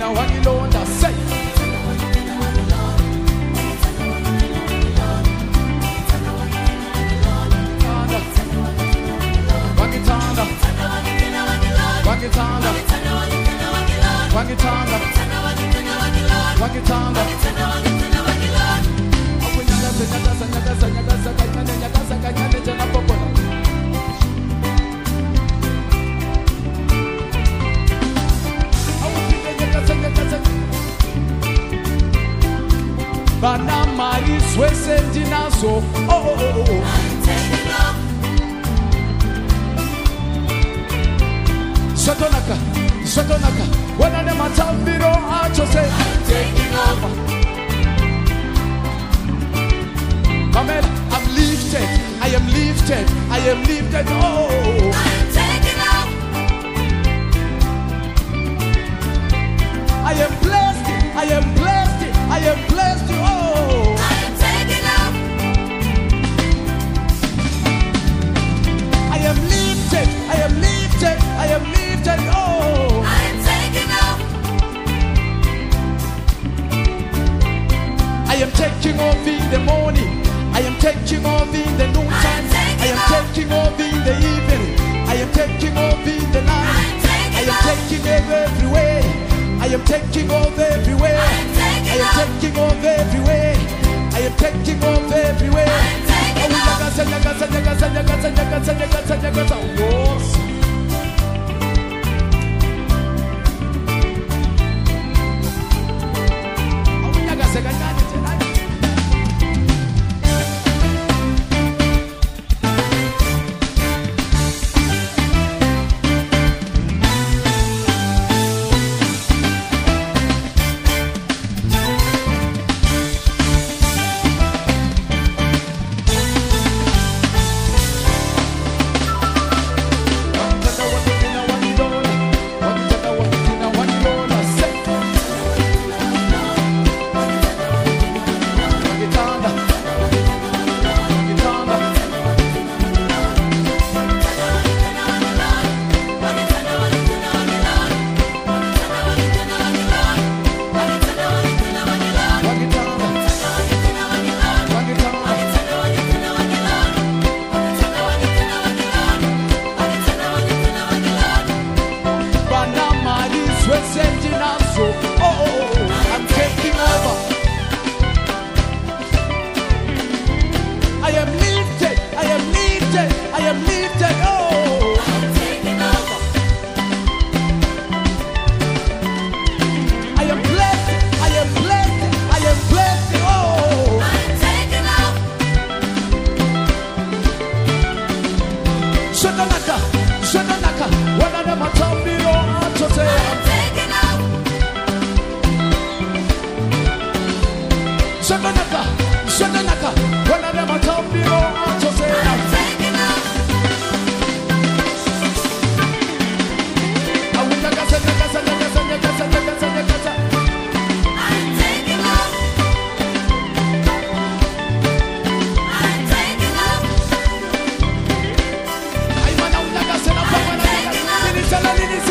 wangithanda wangigcina wangilonda say wangithanda wangithanda wangithanda wangithanda akunyakaza nyakaza nyakaza nyakaza nyakaza bana mali zwese ndinazo oh, oh, oh, oh, oh. Sotonaka, Sotonaka, when I am a tambiro, I just say, taking over. Amen. I'm lifted, I am lifted, I am lifted. Oh, oh, oh. Taking off in the morning, I am taking off in the noontime, I am taking off in the evening, I am taking off in the night. I am taking off Tell her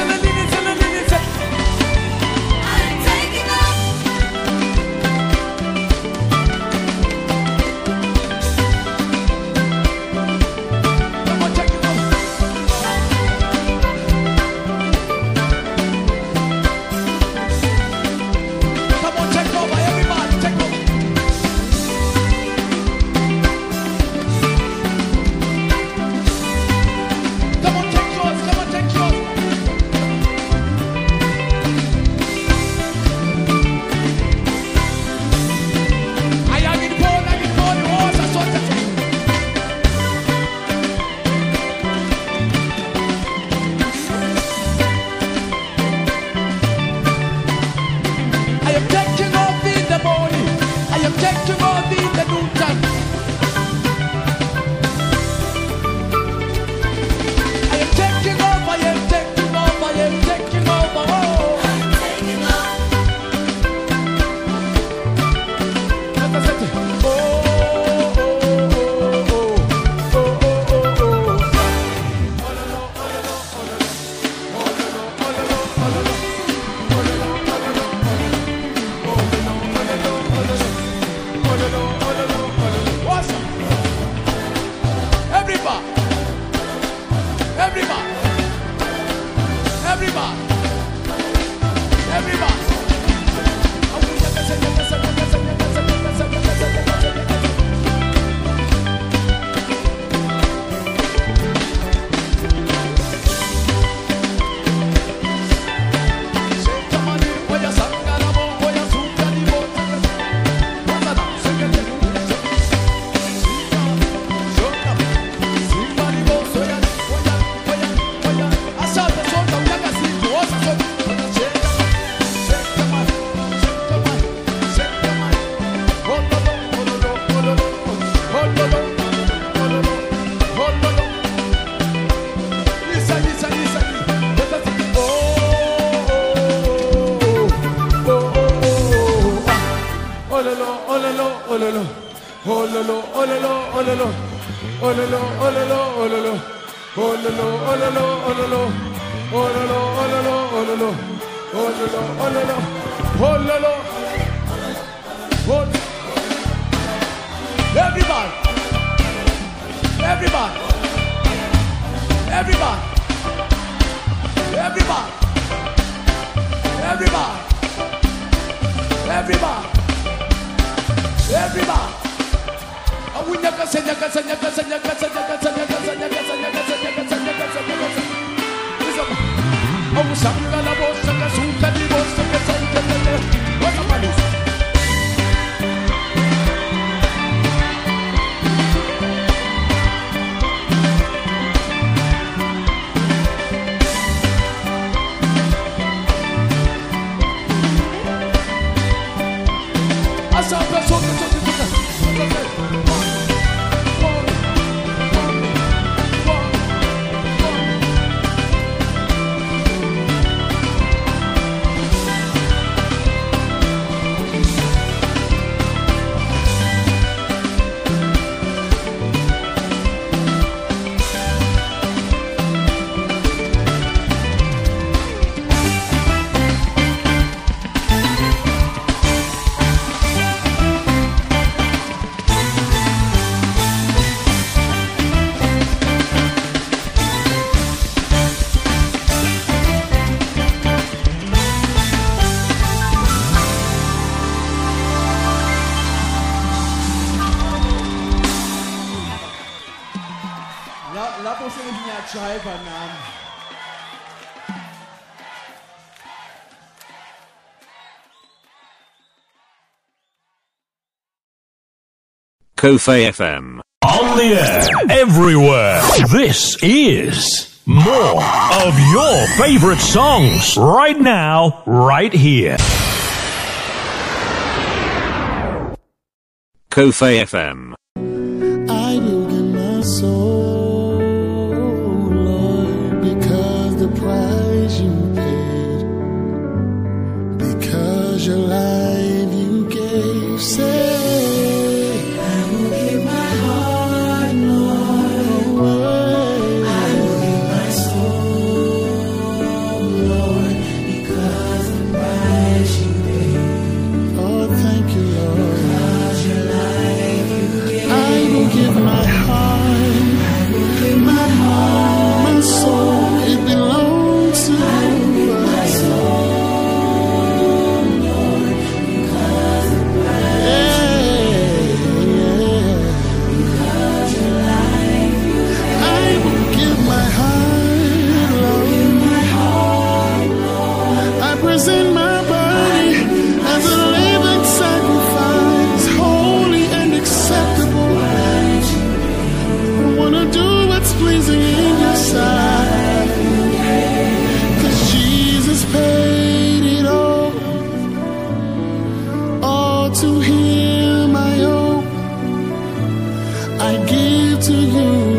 river. ololo, ololo, ololo, ololo, ololo, ololo, ololo, ololo, ololo, ololo, ololo, ololo, ololo, ololo, ololo, ololo, ololo. Everybody, everybody, everybody, everybody, everybody, everybody. Everybody. I would never say, never say, never say, never say, never say, never say. Kofi FM. On the air, everywhere. This is more of your favorite songs right now, right here. Kofi FM. I give to you.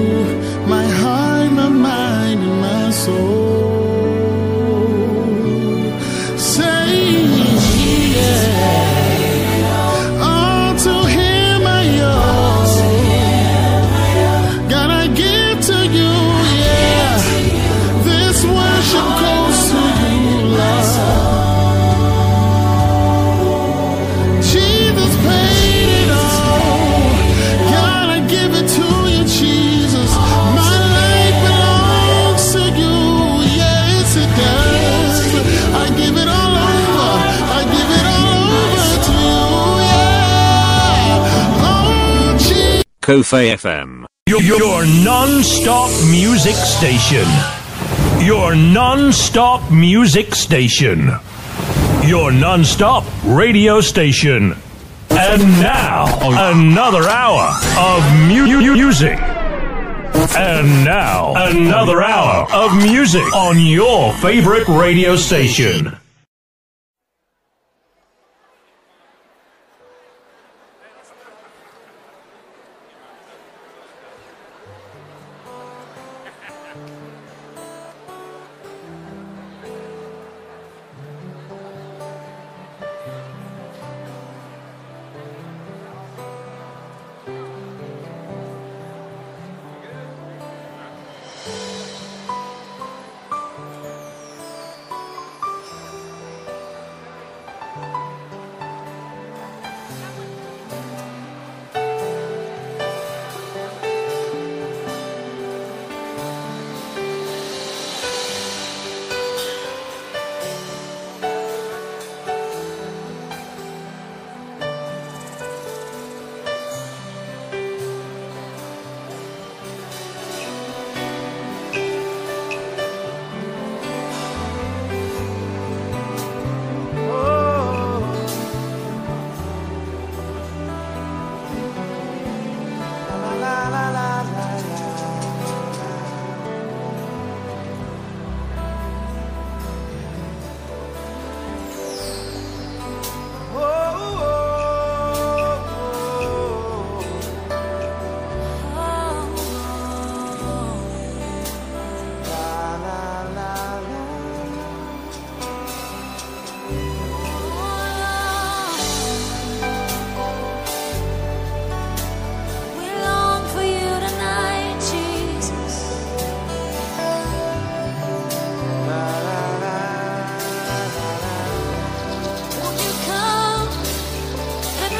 Kofe FM. Your, your non-stop music station. Your non-stop music station. Your non-stop radio station. And now, another hour of mu- music. And now, another hour of music on your favorite radio station.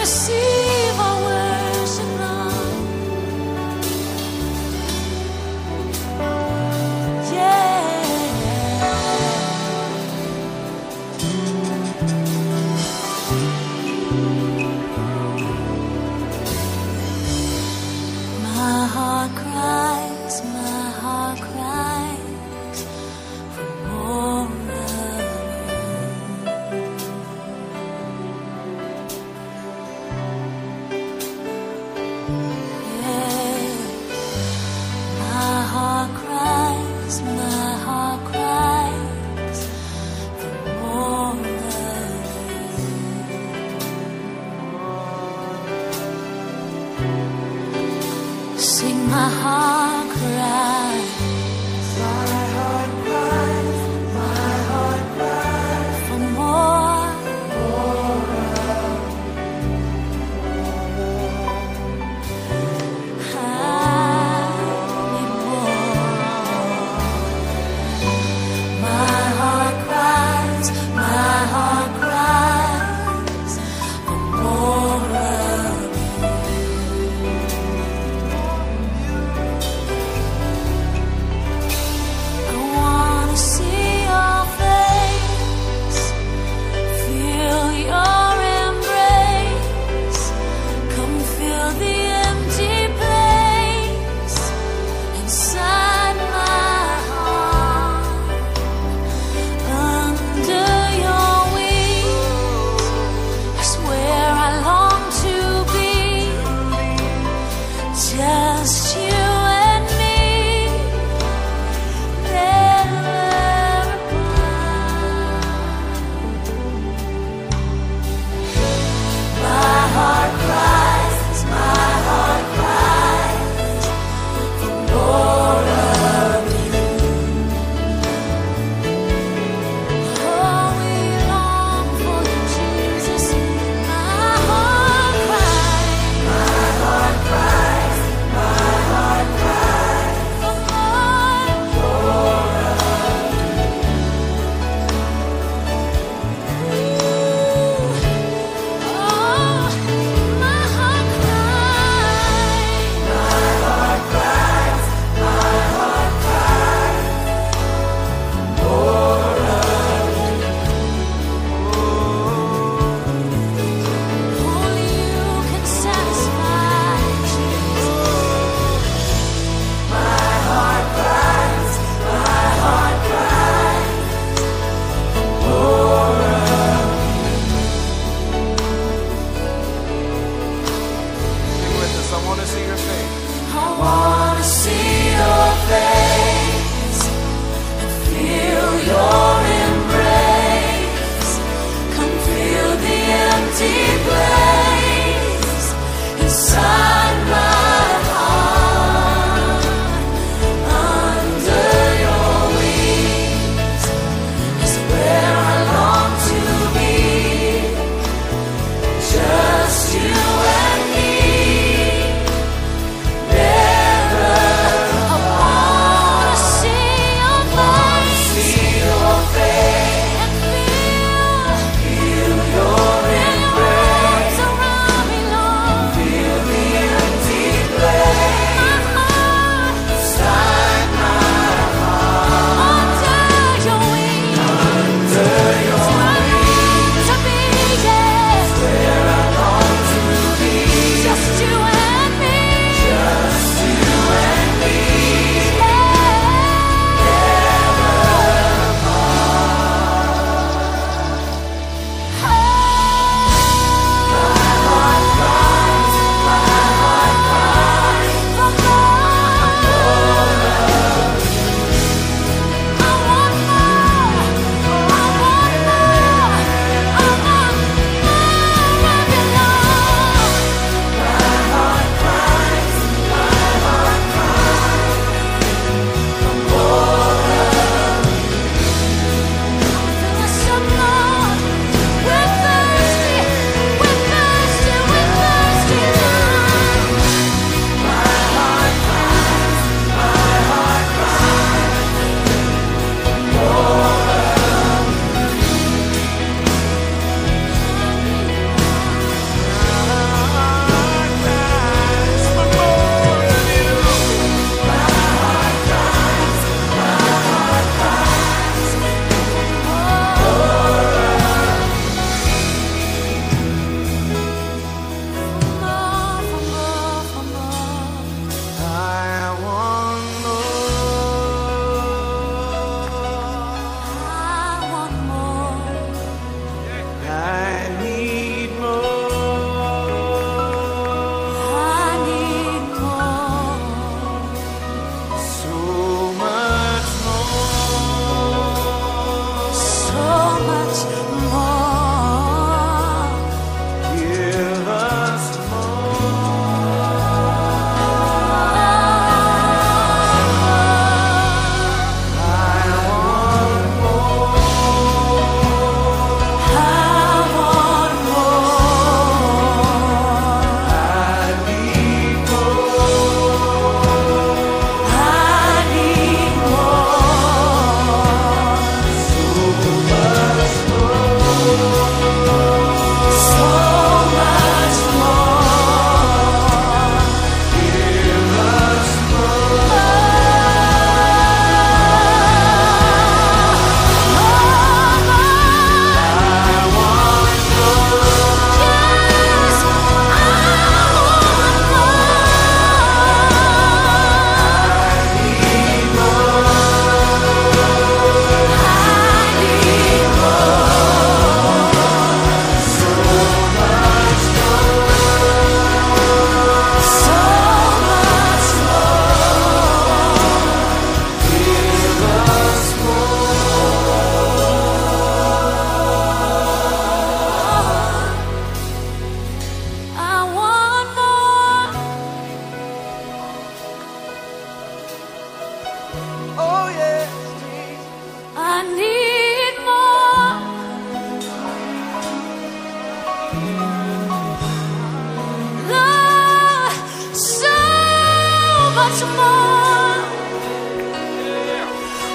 And heart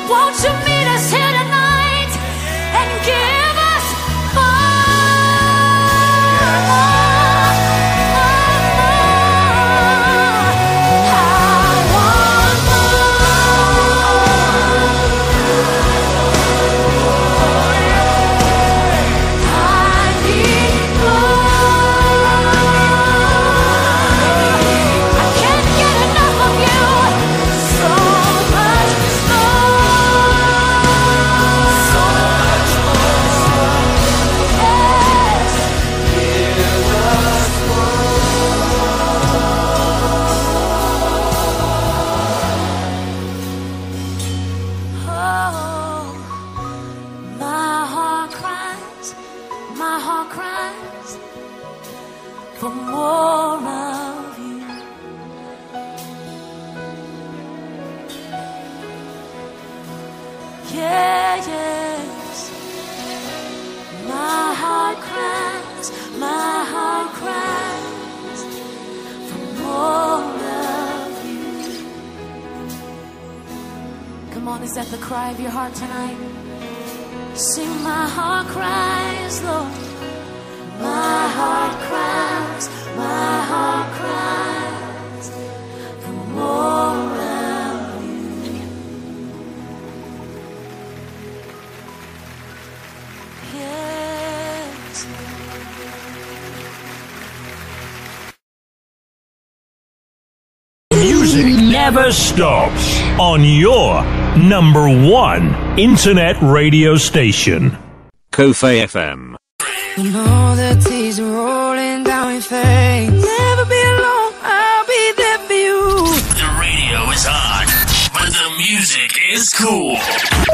Won't you That the cry of your heart tonight? Sing, my heart cries, Lord. My heart cries, my heart cries for more of you. Yes. Music never stops on your number one internet radio station. Kofe FM. You know the tears are rolling down your face. Never be alone, I'll be there for you. The radio is on, but the music is cool.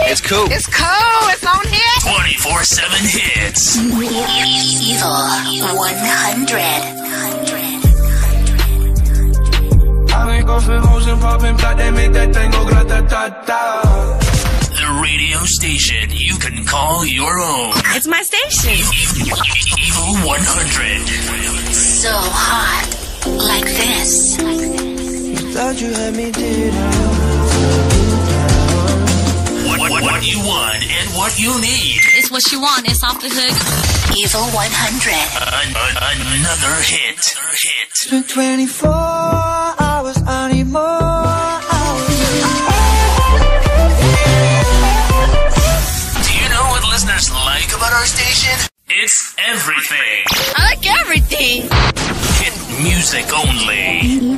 It's cool. It's cold, it's on here. 24 7 hits. Evil 100. I ain't gon' spend motion popping black, The radio station you can call your own. It's my station. Evil 100. So hot. Like this. Thought you had me did What, what, what you want and what you need. It's what you want. It's off the hook. Evil 100. An- an- another hit. Another hit. 24 hours, I everything. I like everything. Hit music only.